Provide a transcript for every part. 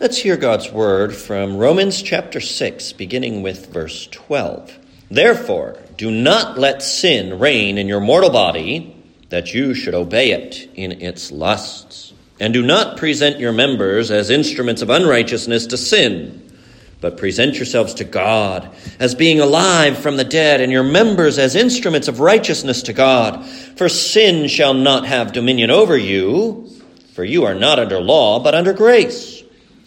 Let's hear God's word from Romans chapter 6, beginning with verse 12. Therefore, do not let sin reign in your mortal body, that you should obey it in its lusts. And do not present your members as instruments of unrighteousness to sin, but present yourselves to God as being alive from the dead, and your members as instruments of righteousness to God. For sin shall not have dominion over you, for you are not under law, but under grace.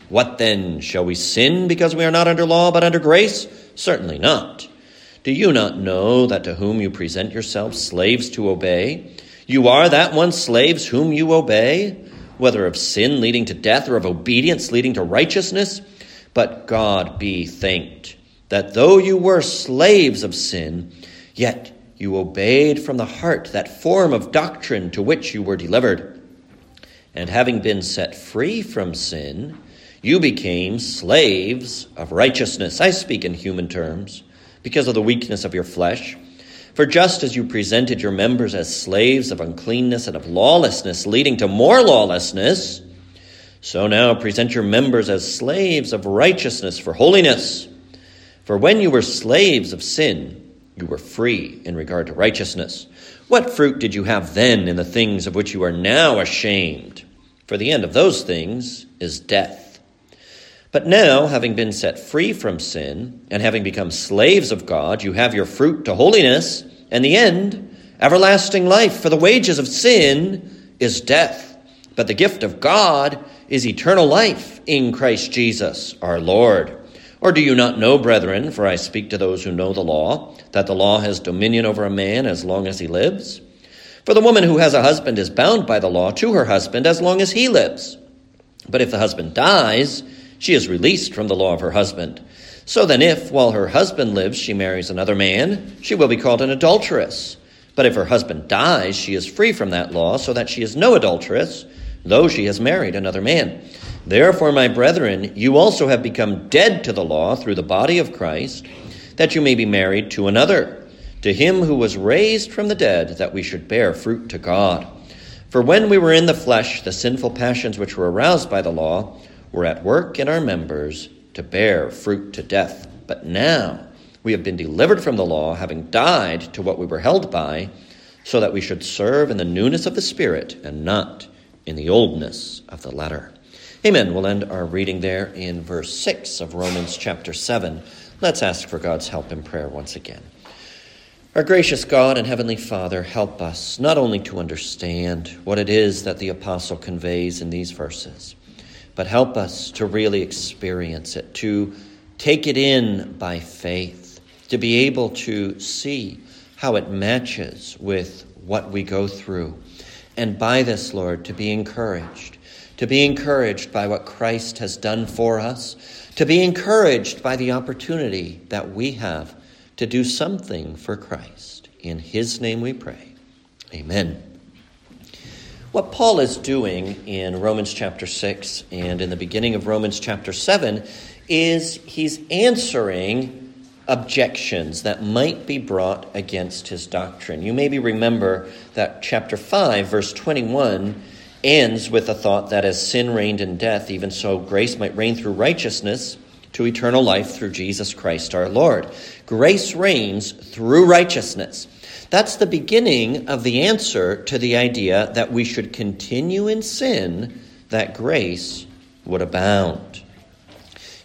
What then? Shall we sin because we are not under law but under grace? Certainly not. Do you not know that to whom you present yourselves slaves to obey, you are that one slaves whom you obey, whether of sin leading to death or of obedience leading to righteousness? But God be thanked that though you were slaves of sin, yet you obeyed from the heart that form of doctrine to which you were delivered. And having been set free from sin, you became slaves of righteousness. I speak in human terms because of the weakness of your flesh. For just as you presented your members as slaves of uncleanness and of lawlessness, leading to more lawlessness, so now present your members as slaves of righteousness for holiness. For when you were slaves of sin, you were free in regard to righteousness. What fruit did you have then in the things of which you are now ashamed? For the end of those things is death. But now, having been set free from sin, and having become slaves of God, you have your fruit to holiness, and the end, everlasting life. For the wages of sin is death, but the gift of God is eternal life in Christ Jesus our Lord. Or do you not know, brethren, for I speak to those who know the law, that the law has dominion over a man as long as he lives? For the woman who has a husband is bound by the law to her husband as long as he lives. But if the husband dies, she is released from the law of her husband. So then, if, while her husband lives, she marries another man, she will be called an adulteress. But if her husband dies, she is free from that law, so that she is no adulteress, though she has married another man. Therefore, my brethren, you also have become dead to the law through the body of Christ, that you may be married to another, to him who was raised from the dead, that we should bear fruit to God. For when we were in the flesh, the sinful passions which were aroused by the law, were at work in our members to bear fruit to death. But now we have been delivered from the law, having died to what we were held by, so that we should serve in the newness of the Spirit and not in the oldness of the letter. Amen. We'll end our reading there in verse 6 of Romans chapter 7. Let's ask for God's help in prayer once again. Our gracious God and Heavenly Father, help us not only to understand what it is that the apostle conveys in these verses, but help us to really experience it, to take it in by faith, to be able to see how it matches with what we go through. And by this, Lord, to be encouraged, to be encouraged by what Christ has done for us, to be encouraged by the opportunity that we have to do something for Christ. In His name we pray. Amen. What Paul is doing in Romans chapter 6 and in the beginning of Romans chapter 7 is he's answering objections that might be brought against his doctrine. You maybe remember that chapter 5, verse 21, ends with the thought that as sin reigned in death, even so grace might reign through righteousness to eternal life through Jesus Christ our Lord. Grace reigns through righteousness. That's the beginning of the answer to the idea that we should continue in sin that grace would abound.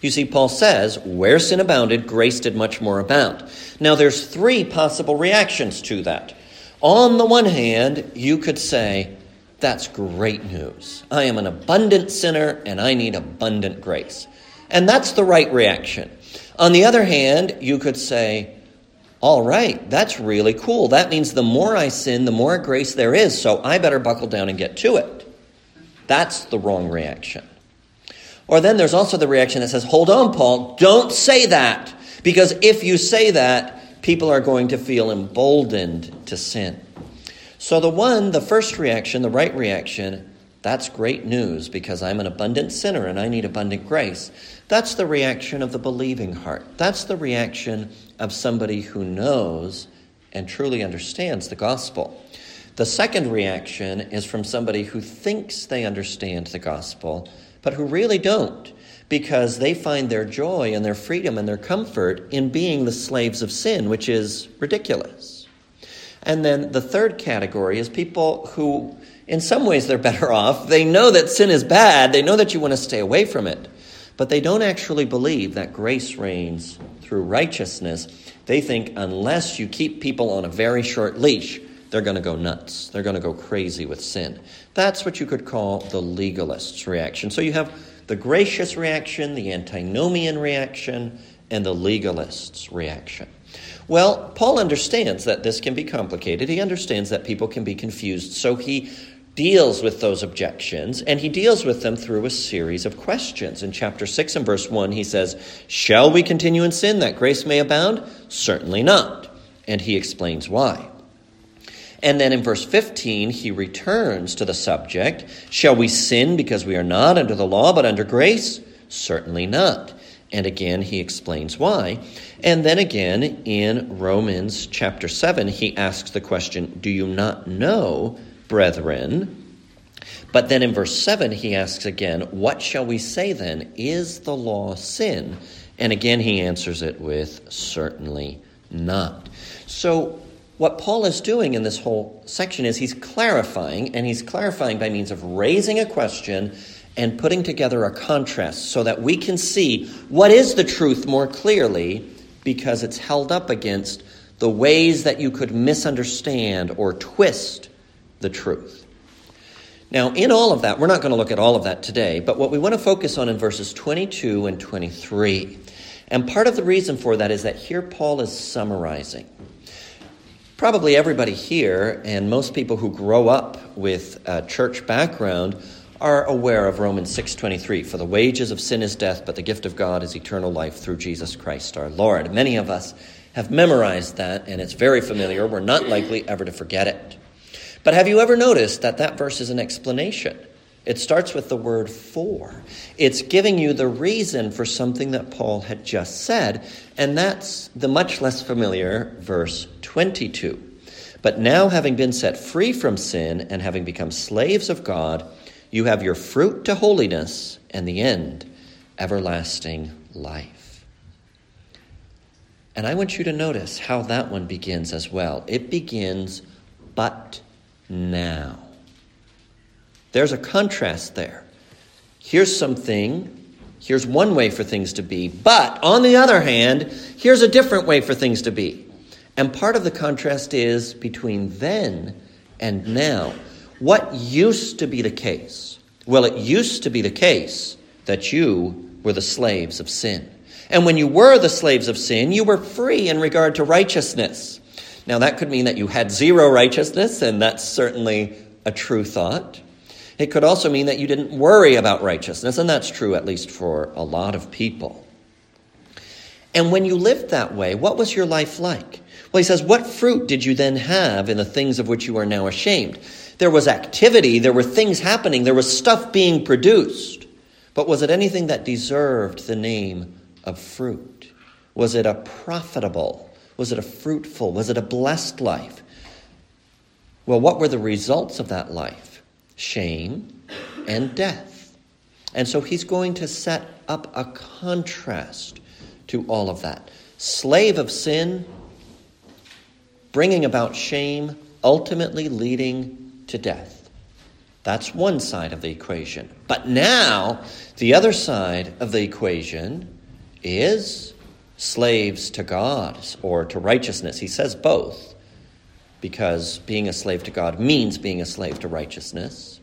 You see, Paul says, where sin abounded, grace did much more abound. Now, there's three possible reactions to that. On the one hand, you could say, that's great news. I am an abundant sinner and I need abundant grace. And that's the right reaction. On the other hand, you could say, all right, that's really cool. That means the more I sin, the more grace there is, so I better buckle down and get to it. That's the wrong reaction. Or then there's also the reaction that says, hold on, Paul, don't say that. Because if you say that, people are going to feel emboldened to sin. So the one, the first reaction, the right reaction, that's great news because I'm an abundant sinner and I need abundant grace. That's the reaction of the believing heart. That's the reaction of somebody who knows and truly understands the gospel. The second reaction is from somebody who thinks they understand the gospel, but who really don't, because they find their joy and their freedom and their comfort in being the slaves of sin, which is ridiculous. And then the third category is people who, in some ways, they're better off. They know that sin is bad, they know that you want to stay away from it, but they don't actually believe that grace reigns through righteousness. They think unless you keep people on a very short leash, they're going to go nuts. They're going to go crazy with sin. That's what you could call the legalist's reaction. So you have the gracious reaction, the antinomian reaction, and the legalist's reaction. Well, Paul understands that this can be complicated. He understands that people can be confused. So he deals with those objections, and he deals with them through a series of questions. In chapter 6 and verse 1, he says, Shall we continue in sin that grace may abound? Certainly not. And he explains why. And then in verse 15, he returns to the subject Shall we sin because we are not under the law but under grace? Certainly not. And again, he explains why. And then again, in Romans chapter 7, he asks the question Do you not know, brethren? But then in verse 7, he asks again, What shall we say then? Is the law sin? And again, he answers it with certainly not. So what Paul is doing in this whole section is he's clarifying, and he's clarifying by means of raising a question and putting together a contrast so that we can see what is the truth more clearly because it's held up against the ways that you could misunderstand or twist the truth. Now, in all of that, we're not going to look at all of that today, but what we want to focus on in verses 22 and 23. And part of the reason for that is that here Paul is summarizing probably everybody here and most people who grow up with a church background are aware of Romans 6:23 for the wages of sin is death but the gift of God is eternal life through Jesus Christ our Lord. Many of us have memorized that and it's very familiar. We're not likely ever to forget it. But have you ever noticed that that verse is an explanation? It starts with the word for. It's giving you the reason for something that Paul had just said, and that's the much less familiar verse 22. But now, having been set free from sin and having become slaves of God, you have your fruit to holiness and the end, everlasting life. And I want you to notice how that one begins as well. It begins, but now. There's a contrast there. Here's something, here's one way for things to be, but on the other hand, here's a different way for things to be. And part of the contrast is between then and now. What used to be the case? Well, it used to be the case that you were the slaves of sin. And when you were the slaves of sin, you were free in regard to righteousness. Now, that could mean that you had zero righteousness, and that's certainly a true thought. It could also mean that you didn't worry about righteousness, and that's true at least for a lot of people. And when you lived that way, what was your life like? Well, he says, What fruit did you then have in the things of which you are now ashamed? There was activity, there were things happening, there was stuff being produced. But was it anything that deserved the name of fruit? Was it a profitable? Was it a fruitful? Was it a blessed life? Well, what were the results of that life? Shame and death. And so he's going to set up a contrast to all of that. Slave of sin, bringing about shame, ultimately leading to death. That's one side of the equation. But now, the other side of the equation is slaves to God or to righteousness. He says both, because being a slave to God means being a slave to righteousness.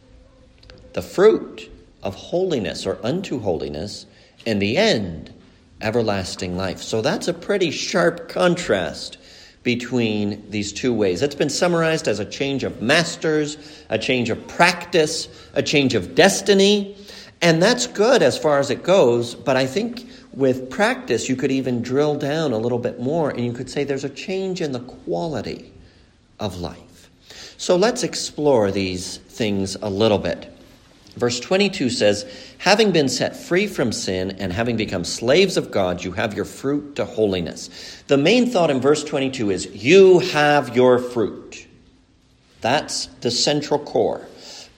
The fruit of holiness or unto holiness, and the end, everlasting life. So that's a pretty sharp contrast between these two ways. It's been summarized as a change of masters, a change of practice, a change of destiny. And that's good as far as it goes, but I think with practice you could even drill down a little bit more and you could say there's a change in the quality of life. So let's explore these things a little bit. Verse 22 says, Having been set free from sin and having become slaves of God, you have your fruit to holiness. The main thought in verse 22 is, You have your fruit. That's the central core.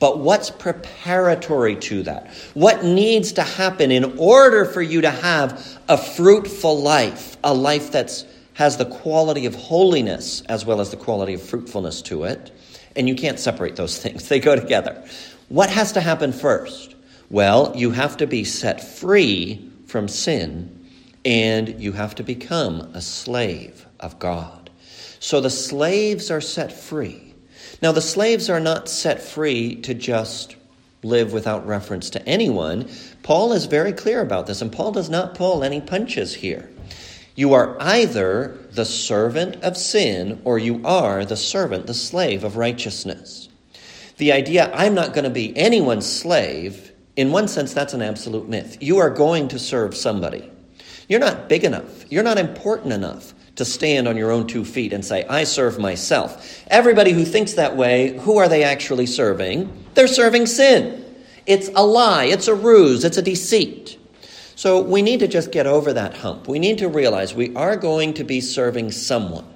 But what's preparatory to that? What needs to happen in order for you to have a fruitful life, a life that has the quality of holiness as well as the quality of fruitfulness to it? And you can't separate those things, they go together. What has to happen first? Well, you have to be set free from sin and you have to become a slave of God. So the slaves are set free now, the slaves are not set free to just live without reference to anyone. Paul is very clear about this, and Paul does not pull any punches here. You are either the servant of sin or you are the servant, the slave of righteousness. The idea, I'm not going to be anyone's slave, in one sense, that's an absolute myth. You are going to serve somebody. You're not big enough, you're not important enough to stand on your own two feet and say, I serve myself. Everybody who thinks that way, who are they actually serving? They're serving sin. It's a lie, it's a ruse, it's a deceit. So we need to just get over that hump. We need to realize we are going to be serving someone.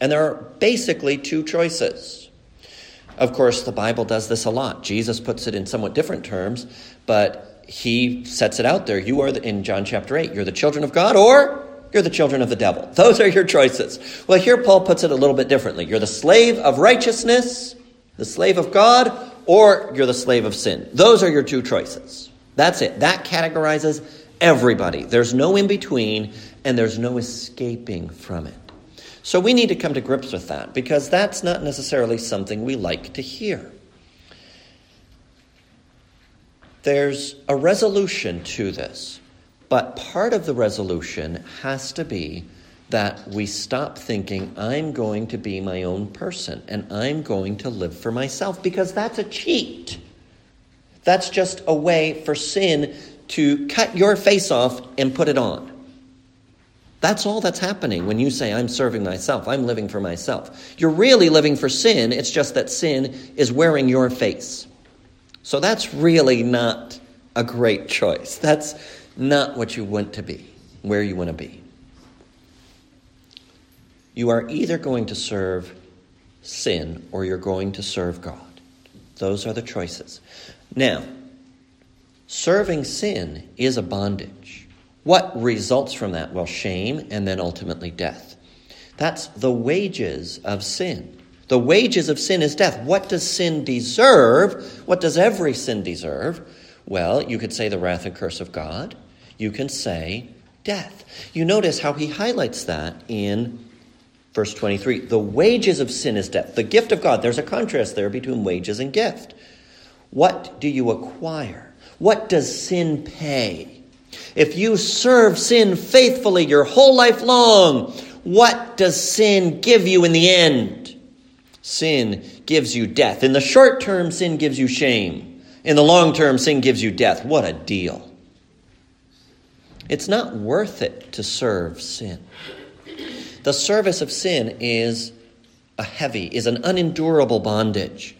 And there are basically two choices. Of course, the Bible does this a lot. Jesus puts it in somewhat different terms, but he sets it out there. You are, the, in John chapter 8, you're the children of God or you're the children of the devil. Those are your choices. Well, here Paul puts it a little bit differently. You're the slave of righteousness, the slave of God, or you're the slave of sin. Those are your two choices. That's it. That categorizes everybody. There's no in between, and there's no escaping from it. So we need to come to grips with that because that's not necessarily something we like to hear. There's a resolution to this. But part of the resolution has to be that we stop thinking, I'm going to be my own person and I'm going to live for myself because that's a cheat. That's just a way for sin to cut your face off and put it on. That's all that's happening when you say, I'm serving myself, I'm living for myself. You're really living for sin, it's just that sin is wearing your face. So that's really not a great choice. That's not what you want to be, where you want to be. You are either going to serve sin or you're going to serve God. Those are the choices. Now, serving sin is a bondage. What results from that? Well, shame and then ultimately death. That's the wages of sin. The wages of sin is death. What does sin deserve? What does every sin deserve? Well, you could say the wrath and curse of God you can say death. You notice how he highlights that in verse 23. The wages of sin is death. The gift of God, there's a contrast there between wages and gift. What do you acquire? What does sin pay? If you serve sin faithfully your whole life long, what does sin give you in the end? Sin gives you death. In the short term, sin gives you shame. In the long term, sin gives you death. What a deal. It's not worth it to serve sin. The service of sin is a heavy, is an unendurable bondage.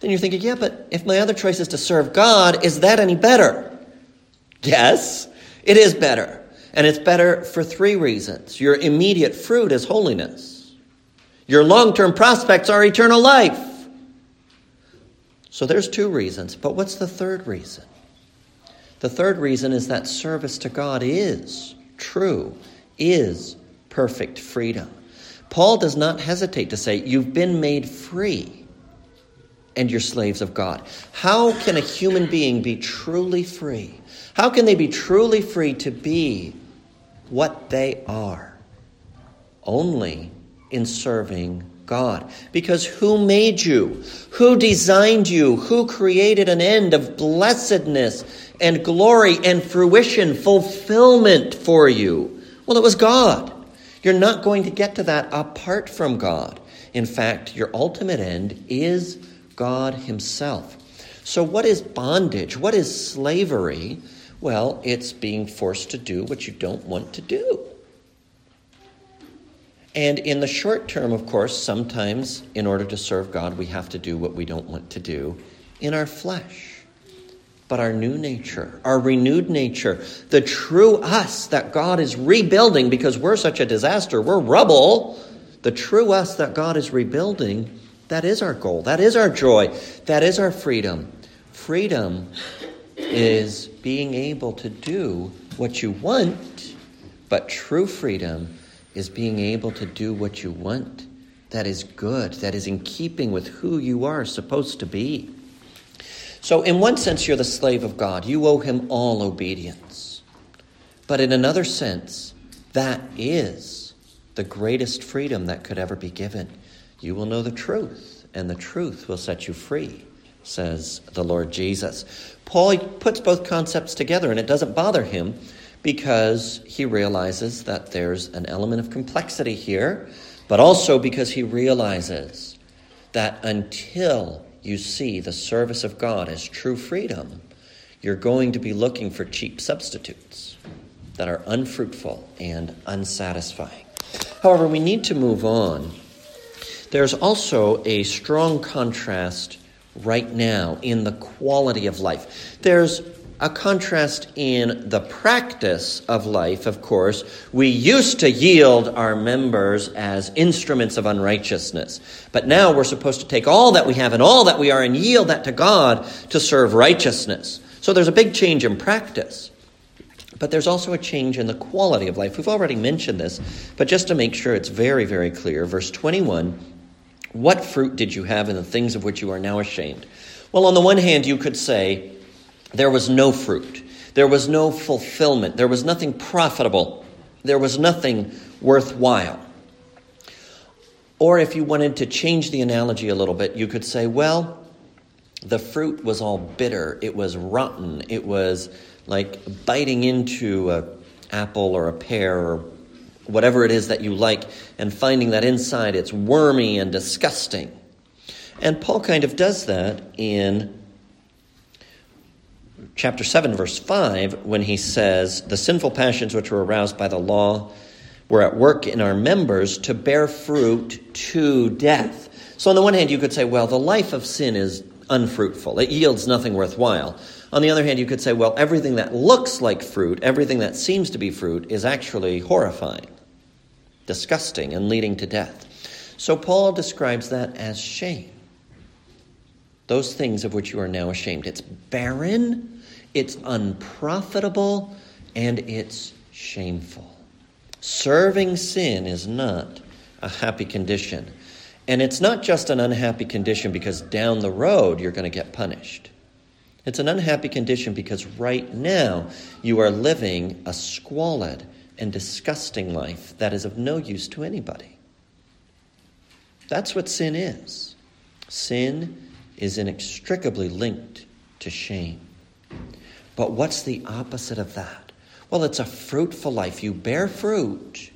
Then you're thinking, yeah, but if my other choice is to serve God, is that any better? Yes, it is better. And it's better for three reasons. Your immediate fruit is holiness, your long term prospects are eternal life. So there's two reasons. But what's the third reason? The third reason is that service to God is true, is perfect freedom. Paul does not hesitate to say, You've been made free and you're slaves of God. How can a human being be truly free? How can they be truly free to be what they are? Only in serving God. Because who made you? Who designed you? Who created an end of blessedness and glory and fruition, fulfillment for you? Well, it was God. You're not going to get to that apart from God. In fact, your ultimate end is God Himself. So, what is bondage? What is slavery? Well, it's being forced to do what you don't want to do. And in the short term, of course, sometimes in order to serve God, we have to do what we don't want to do in our flesh but our new nature, our renewed nature, the true us that God is rebuilding because we're such a disaster, we're rubble. The true us that God is rebuilding That is our goal. That is our joy. That is our freedom. Freedom is being able to do what you want, but true freedom is being able to do what you want that is good, that is in keeping with who you are supposed to be. So, in one sense, you're the slave of God. You owe him all obedience. But in another sense, that is the greatest freedom that could ever be given. You will know the truth, and the truth will set you free, says the Lord Jesus. Paul puts both concepts together, and it doesn't bother him because he realizes that there's an element of complexity here, but also because he realizes that until you see the service of God as true freedom, you're going to be looking for cheap substitutes that are unfruitful and unsatisfying. However, we need to move on. There's also a strong contrast right now in the quality of life. There's a contrast in the practice of life, of course. We used to yield our members as instruments of unrighteousness, but now we're supposed to take all that we have and all that we are and yield that to God to serve righteousness. So there's a big change in practice. But there's also a change in the quality of life. We've already mentioned this, but just to make sure it's very, very clear, verse 21 What fruit did you have in the things of which you are now ashamed? Well, on the one hand, you could say, there was no fruit. There was no fulfillment. There was nothing profitable. There was nothing worthwhile. Or if you wanted to change the analogy a little bit, you could say, well, the fruit was all bitter. It was rotten. It was like biting into an apple or a pear or whatever it is that you like and finding that inside it's wormy and disgusting. And Paul kind of does that in chapter 7, verse 5, when he says, The sinful passions which were aroused by the law were at work in our members to bear fruit to death. So, on the one hand, you could say, well, the life of sin is unfruitful, it yields nothing worthwhile. On the other hand, you could say, well, everything that looks like fruit, everything that seems to be fruit, is actually horrifying, disgusting, and leading to death. So, Paul describes that as shame. Those things of which you are now ashamed. It's barren, it's unprofitable, and it's shameful. Serving sin is not a happy condition. And it's not just an unhappy condition because down the road you're going to get punished. It's an unhappy condition because right now you are living a squalid and disgusting life that is of no use to anybody. That's what sin is. Sin is inextricably linked to shame. But what's the opposite of that? Well, it's a fruitful life. You bear fruit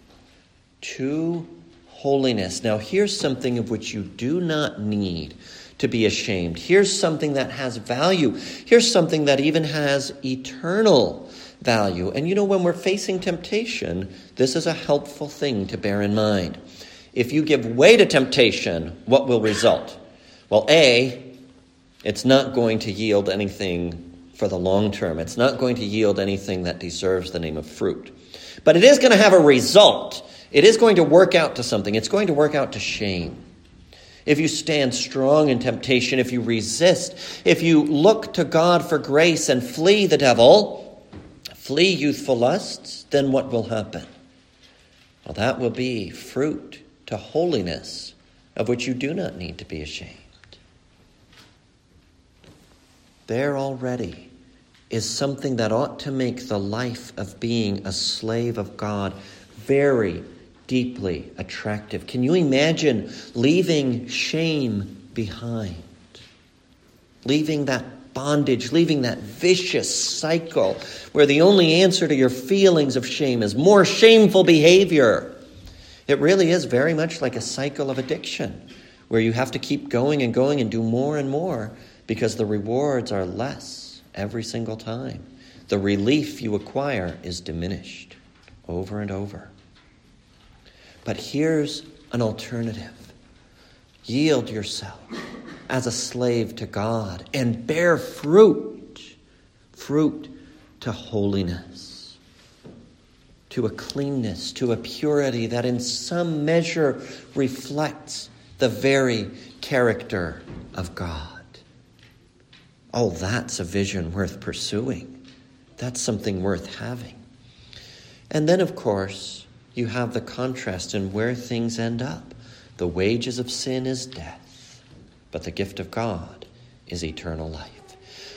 to holiness. Now, here's something of which you do not need to be ashamed. Here's something that has value. Here's something that even has eternal value. And you know, when we're facing temptation, this is a helpful thing to bear in mind. If you give way to temptation, what will result? Well, A, it's not going to yield anything for the long term. It's not going to yield anything that deserves the name of fruit. But it is going to have a result. It is going to work out to something. It's going to work out to shame. If you stand strong in temptation, if you resist, if you look to God for grace and flee the devil, flee youthful lusts, then what will happen? Well, that will be fruit to holiness of which you do not need to be ashamed. There already is something that ought to make the life of being a slave of God very deeply attractive. Can you imagine leaving shame behind? Leaving that bondage, leaving that vicious cycle where the only answer to your feelings of shame is more shameful behavior. It really is very much like a cycle of addiction where you have to keep going and going and do more and more because the rewards are less every single time. The relief you acquire is diminished over and over. But here's an alternative yield yourself as a slave to God and bear fruit, fruit to holiness, to a cleanness, to a purity that in some measure reflects the very character of God. Oh, that's a vision worth pursuing. That's something worth having. And then, of course, you have the contrast in where things end up. The wages of sin is death, but the gift of God is eternal life.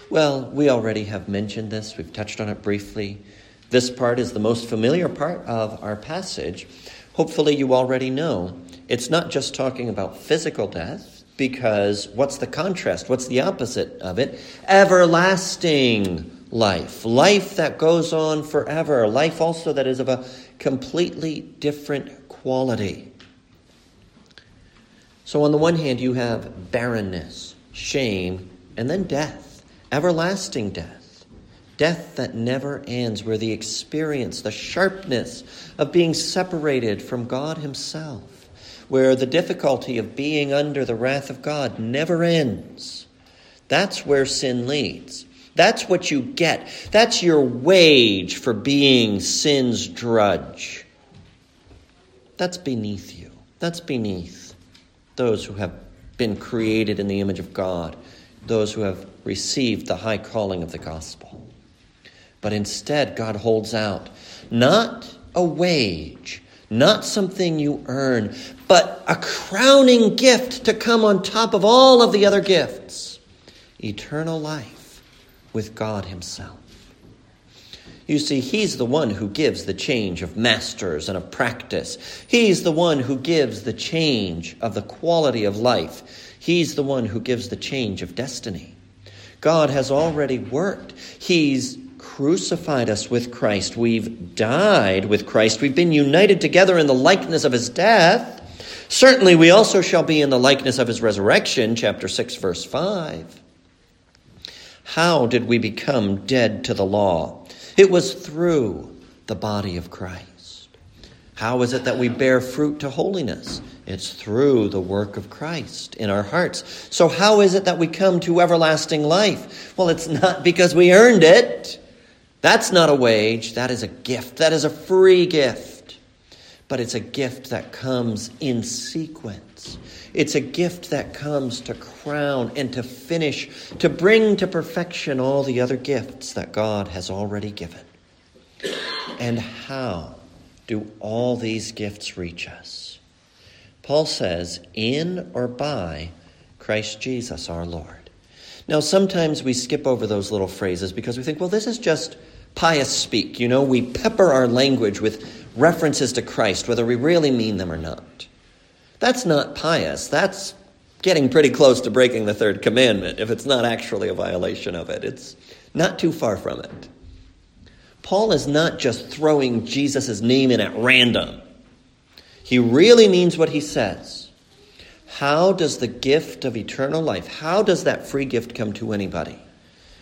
Well, we already have mentioned this, we've touched on it briefly. This part is the most familiar part of our passage. Hopefully, you already know it's not just talking about physical death, because what's the contrast? What's the opposite of it? Everlasting life. Life that goes on forever. Life also that is of a completely different quality. So, on the one hand, you have barrenness, shame, and then death, everlasting death. Death that never ends, where the experience, the sharpness of being separated from God Himself, where the difficulty of being under the wrath of God never ends. That's where sin leads. That's what you get. That's your wage for being sin's drudge. That's beneath you. That's beneath those who have been created in the image of God, those who have received the high calling of the gospel. But instead, God holds out not a wage, not something you earn, but a crowning gift to come on top of all of the other gifts eternal life with God Himself. You see, He's the one who gives the change of masters and of practice. He's the one who gives the change of the quality of life. He's the one who gives the change of destiny. God has already worked. He's crucified us with Christ. We've died with Christ. We've been united together in the likeness of his death. Certainly, we also shall be in the likeness of his resurrection, chapter 6, verse 5. How did we become dead to the law? It was through the body of Christ. How is it that we bear fruit to holiness? It's through the work of Christ in our hearts. So, how is it that we come to everlasting life? Well, it's not because we earned it. That's not a wage, that is a gift. That is a free gift. But it's a gift that comes in sequence. It's a gift that comes to crown and to finish, to bring to perfection all the other gifts that God has already given. And how do all these gifts reach us? Paul says, in or by Christ Jesus our Lord. Now, sometimes we skip over those little phrases because we think, well, this is just pious speak. You know, we pepper our language with references to Christ, whether we really mean them or not. That's not pious. That's getting pretty close to breaking the third commandment if it's not actually a violation of it. It's not too far from it. Paul is not just throwing Jesus' name in at random. He really means what he says. How does the gift of eternal life, how does that free gift come to anybody?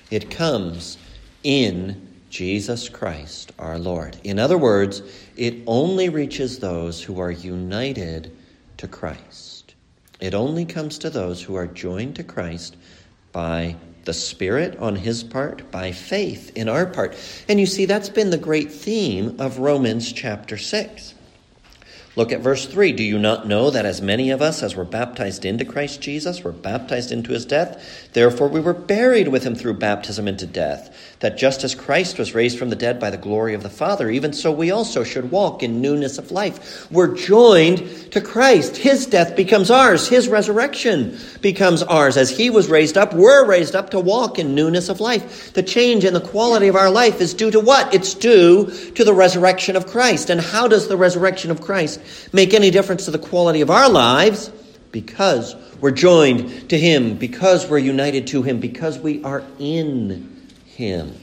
It comes in Jesus Christ our Lord. In other words, it only reaches those who are united to Christ. It only comes to those who are joined to Christ by the Spirit on his part, by faith in our part. And you see, that's been the great theme of Romans chapter 6. Look at verse 3. Do you not know that as many of us as were baptized into Christ Jesus were baptized into his death? Therefore we were buried with him through baptism into death, that just as Christ was raised from the dead by the glory of the Father, even so we also should walk in newness of life. We're joined to Christ. His death becomes ours. His resurrection becomes ours. As he was raised up, we're raised up to walk in newness of life. The change in the quality of our life is due to what? It's due to the resurrection of Christ. And how does the resurrection of Christ make any difference to the quality of our lives because we're joined to Him, because we're united to Him, because we are in Him.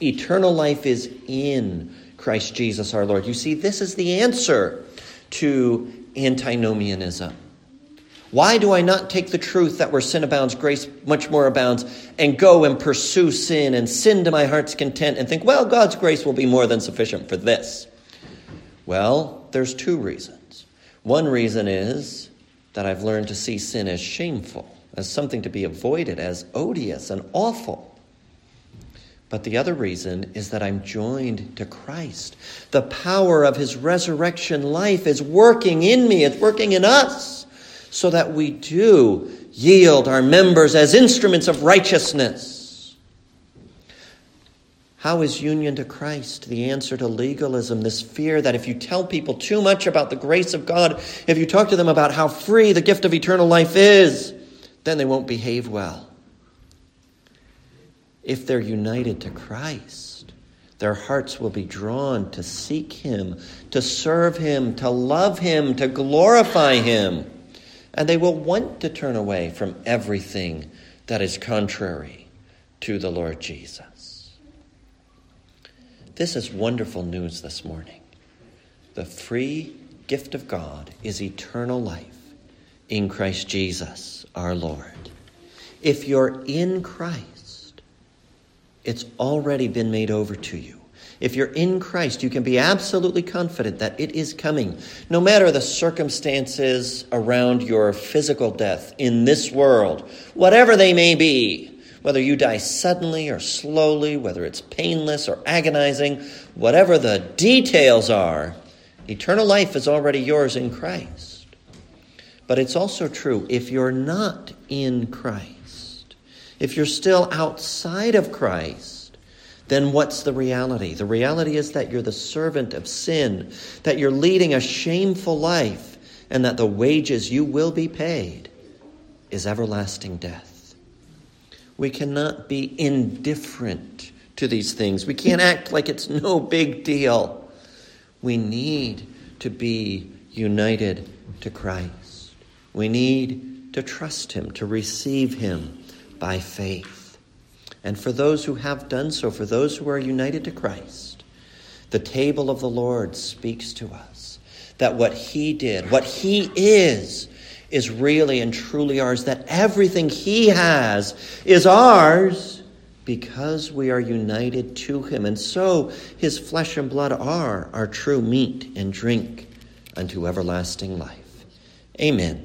Eternal life is in Christ Jesus our Lord. You see, this is the answer to antinomianism. Why do I not take the truth that where sin abounds, grace much more abounds, and go and pursue sin and sin to my heart's content and think, well, God's grace will be more than sufficient for this? Well, there's two reasons. One reason is that I've learned to see sin as shameful, as something to be avoided, as odious and awful. But the other reason is that I'm joined to Christ. The power of his resurrection life is working in me, it's working in us, so that we do yield our members as instruments of righteousness. How is union to Christ the answer to legalism? This fear that if you tell people too much about the grace of God, if you talk to them about how free the gift of eternal life is, then they won't behave well. If they're united to Christ, their hearts will be drawn to seek Him, to serve Him, to love Him, to glorify Him. And they will want to turn away from everything that is contrary to the Lord Jesus. This is wonderful news this morning. The free gift of God is eternal life in Christ Jesus our Lord. If you're in Christ, it's already been made over to you. If you're in Christ, you can be absolutely confident that it is coming. No matter the circumstances around your physical death in this world, whatever they may be, whether you die suddenly or slowly, whether it's painless or agonizing, whatever the details are, eternal life is already yours in Christ. But it's also true if you're not in Christ, if you're still outside of Christ, then what's the reality? The reality is that you're the servant of sin, that you're leading a shameful life, and that the wages you will be paid is everlasting death. We cannot be indifferent to these things. We can't act like it's no big deal. We need to be united to Christ. We need to trust Him, to receive Him by faith. And for those who have done so, for those who are united to Christ, the table of the Lord speaks to us that what He did, what He is, is really and truly ours, that everything He has is ours because we are united to Him. And so His flesh and blood are our true meat and drink unto everlasting life. Amen.